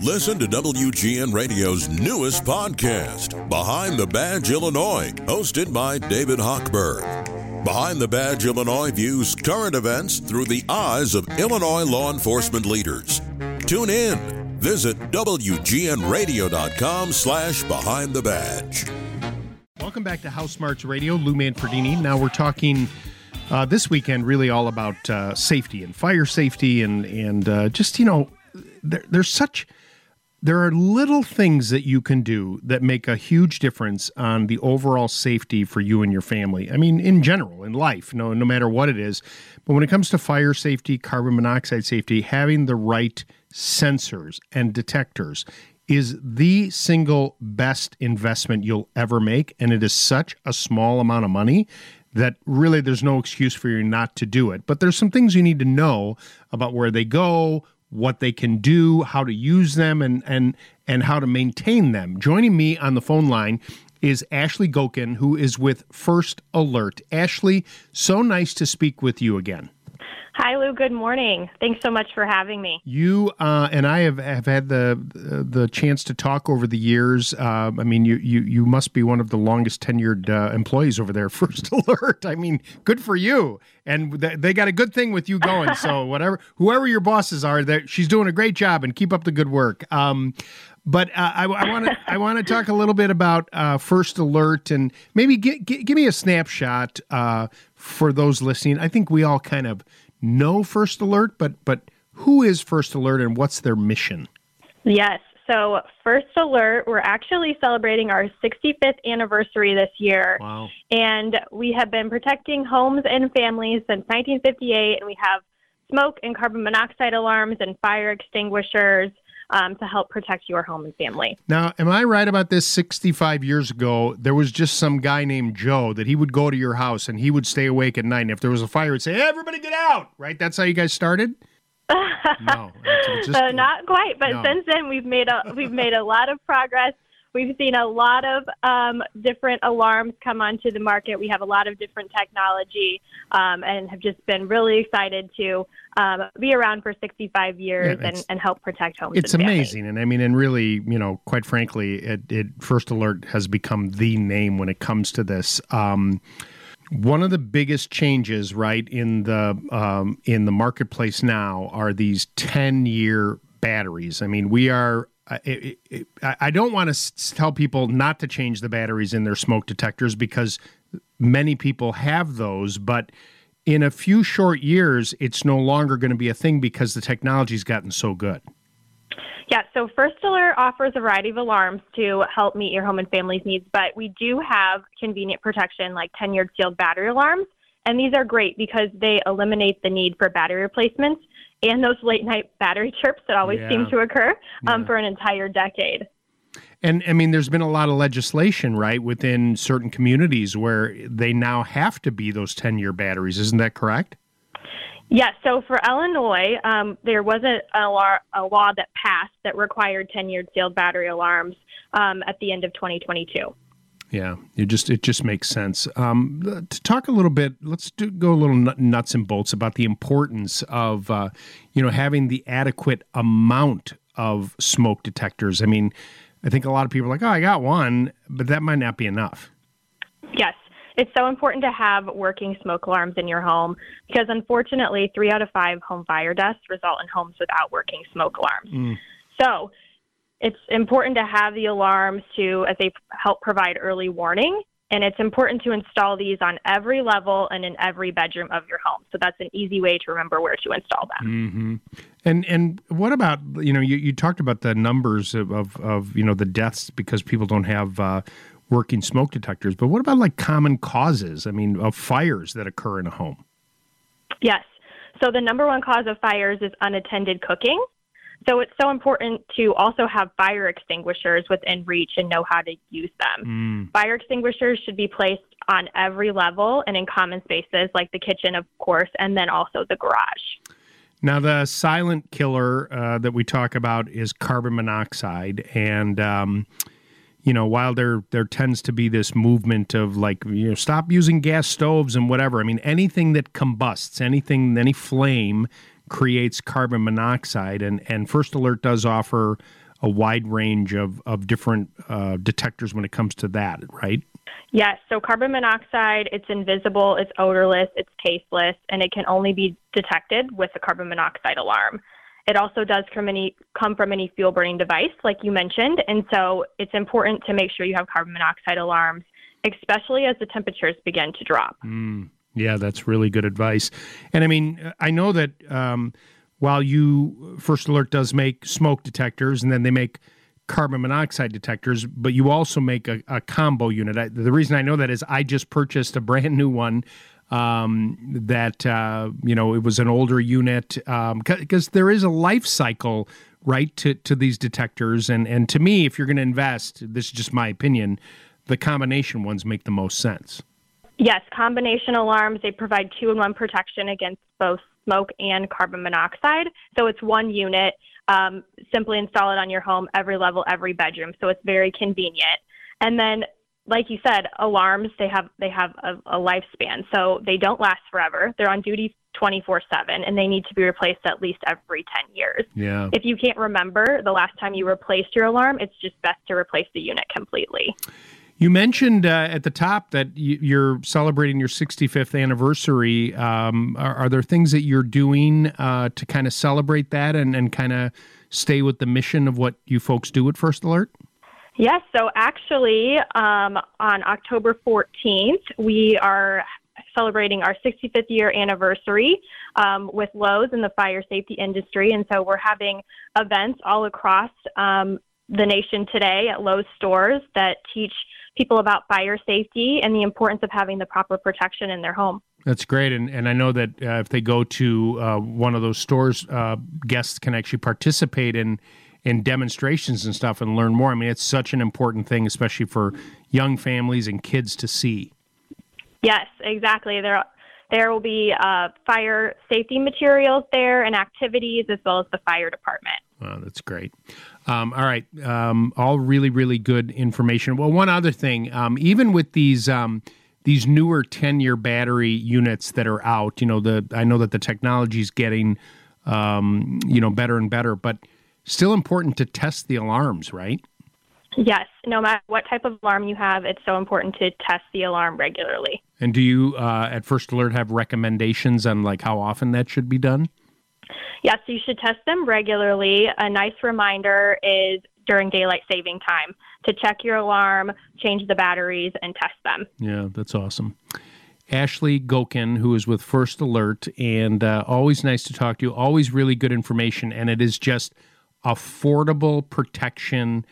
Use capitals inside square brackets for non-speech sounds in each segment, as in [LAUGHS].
Listen to WGN Radio's newest podcast, Behind the Badge Illinois, hosted by David Hochberg. Behind the Badge Illinois views current events through the eyes of Illinois law enforcement leaders. Tune in. Visit WGNRadio.com slash Behind the Badge. Welcome back to HouseSmarts Radio. Lou Manfredini. Now we're talking uh, this weekend really all about uh, safety and fire safety and, and uh, just, you know, there, there's such there are little things that you can do that make a huge difference on the overall safety for you and your family. I mean, in general, in life, no, no matter what it is. But when it comes to fire safety, carbon monoxide safety, having the right sensors and detectors is the single best investment you'll ever make. And it is such a small amount of money that really there's no excuse for you not to do it. But there's some things you need to know about where they go, what they can do, how to use them, and and and how to maintain them. Joining me on the phone line is Ashley Gocken, who is with First Alert. Ashley, so nice to speak with you again. Hi, Lou. Good morning. Thanks so much for having me. You uh, and I have, have had the the chance to talk over the years. Uh, I mean, you, you you must be one of the longest tenured uh, employees over there. [LAUGHS] First Alert. I mean, good for you. And th- they got a good thing with you going. So [LAUGHS] whatever, whoever your bosses are, that she's doing a great job and keep up the good work. Um, but uh, I want to I want to [LAUGHS] talk a little bit about uh, First Alert and maybe give me a snapshot uh, for those listening. I think we all kind of know First Alert, but but who is First Alert and what's their mission? Yes. So, First Alert, we're actually celebrating our 65th anniversary this year. Wow. And we have been protecting homes and families since 1958, and we have smoke and carbon monoxide alarms and fire extinguishers um, to help protect your home and family. Now, am I right about this? 65 years ago, there was just some guy named Joe that he would go to your house and he would stay awake at night. And if there was a fire, he'd say, hey, everybody get out, right? That's how you guys started? [LAUGHS] no, just, uh, not quite. But no. since then, we've made a we've made a lot of progress. We've seen a lot of um, different alarms come onto the market. We have a lot of different technology um, and have just been really excited to um, be around for 65 years yeah, and, and, help protect homes. It's and amazing. And I mean, and really, you know, quite frankly, it, it, First Alert has become the name when it comes to this. Um, one of the biggest changes, right, in the um, in the marketplace now are these 10 year batteries. I mean, we are it, it, I don't want to tell people not to change the batteries in their smoke detectors because many people have those, but in a few short years, it's no longer going to be a thing because the technology's gotten so good. Yeah, so First Alert offers a variety of alarms to help meet your home and family's needs, but we do have convenient protection like 10 year sealed battery alarms. And these are great because they eliminate the need for battery replacements and those late night battery [LAUGHS] chirps that always yeah. seem to occur um, yeah. for an entire decade. And I mean, there's been a lot of legislation, right, within certain communities where they now have to be those 10 year batteries. Isn't that correct? Yes. So for Illinois, um, there was a, a, law, a, law, that passed that required 10 year sealed battery alarms um, at the end of 2022. Yeah, it just it just makes sense. Um, to talk a little bit, let's do, go a little nuts and bolts about the importance of uh, you know having the adequate amount of smoke detectors. I mean, I think a lot of people are like, oh, I got one, but that might not be enough. Yes, it's so important to have working smoke alarms in your home because unfortunately, three out of five home fire deaths result in homes without working smoke alarms. Mm. So it's important to have the alarms to as they help provide early warning and it's important to install these on every level and in every bedroom of your home. So that's an easy way to remember where to install them. Mm-hmm. And and what about you know you, you talked about the numbers of, of, of you know the deaths because people don't have uh, working smoke detectors, but what about like common causes? I mean, of fires that occur in a home. Yes. So the number one cause of fires is unattended cooking. So it's so important to also have fire extinguishers within reach and know how to use them. Mm. Fire extinguishers should be placed on every level and in common spaces like the kitchen, of course, and then also the garage. Now, the silent killer uh, that we talk about is carbon monoxide, and um, you know, while there there tends to be this movement of like you know, stop using gas stoves and whatever. I mean, anything that combusts, anything, any flame creates carbon monoxide, and and First Alert does offer a wide range of of different uh, detectors when it comes to that, right? Yes. So carbon monoxide, it's invisible, it's odorless, it's tasteless, and it can only be detected with a carbon monoxide alarm. It also does come, any, come from any fuel burning device, like you mentioned, and so it's important to make sure you have carbon monoxide alarms, especially as the temperatures begin to drop. Mm, yeah, that's really good advice. And I mean, I know that um, while you First Alert does make smoke detectors, and then they make carbon monoxide detectors, but you also make a, a combo unit. I, the reason I know that is I just purchased a brand new one um, that uh, you know it was an older unit because um, there is a life cycle right to, to these detectors and and to me if you're going to invest this is just my opinion the combination ones make the most sense yes combination alarms they provide two in one protection against both smoke and carbon monoxide so it's one unit um, simply install it on your home every level every bedroom so it's very convenient and then like you said, alarms they have they have a, a lifespan, so they don't last forever. They're on duty 24 7 and they need to be replaced at least every 10 years. Yeah. If you can't remember the last time you replaced your alarm, it's just best to replace the unit completely. You mentioned uh, at the top that you're celebrating your 65th anniversary. Um, are, are, there things that you're doing uh, to kind of celebrate that and, and kind of stay with the mission of what you folks do at First Alert? Yes, so actually, um, on October 14th, we are celebrating our 65th year anniversary um, with Lowe's in the fire safety industry. And so we're having events all across um, the nation today at Lowe's stores that teach people about fire safety and the importance of having the proper protection in their home. That's great, and and I know that uh, if they go to uh, one of those stores, uh, guests can actually participate in in demonstrations and stuff and learn more. I mean, it's such an important thing, especially for young families and kids to see. Yes, exactly. There, there will be uh, fire safety materials there and activities, as well as the fire department. Wow, that's great. Um, all right, um, all really, really good information. Well, one other thing, um, even with these um, these newer ten year battery units that are out, you know, the I know that the technology is getting um, you know better and better, but still important to test the alarms, right? Yes. No matter what type of alarm you have, it's so important to test the alarm regularly. And do you, uh, at First Alert, have recommendations on like how often that should be done? Yes, you should test them regularly. A nice reminder is during daylight saving time to check your alarm, change the batteries, and test them. Yeah, that's awesome. Ashley Gocken, who is with First Alert, and uh, always nice to talk to you. Always really good information, and it is just affordable protection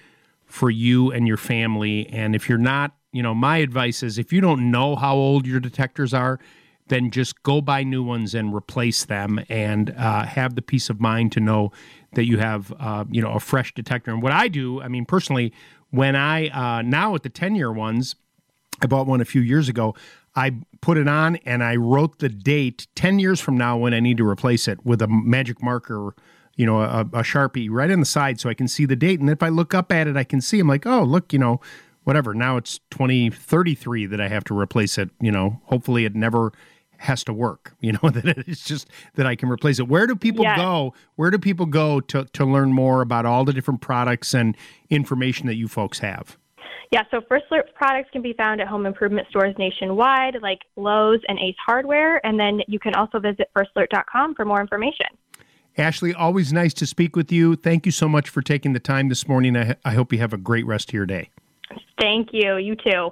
for you and your family. And if you're not, you know, my advice is if you don't know how old your detectors are, then just go buy new ones and replace them and uh, have the peace of mind to know that you have, uh, you know, a fresh detector. And what I do, I mean, personally, when I, uh, now with the 10 year ones, I bought one a few years ago. I put it on and I wrote the date 10 years from now when I need to replace it with a magic marker you know, a, a Sharpie right on the side so I can see the date. And if I look up at it, I can see, I'm like, oh, look, you know, whatever. Now it's 2033 that I have to replace it. You know, hopefully it never has to work. [LAUGHS] You know, that it's just that I can replace it. Where do people yes. go? Where do people go to, to learn more about all the different products and information that you folks have? Yeah, so First Alert products can be found at home improvement stores nationwide, like Lowe's and Ace Hardware. And then you can also visit firstalert.com for more information. Ashley, always nice to speak with you. Thank you so much for taking the time this morning. I, I hope you have a great rest of your day. Thank you. You too.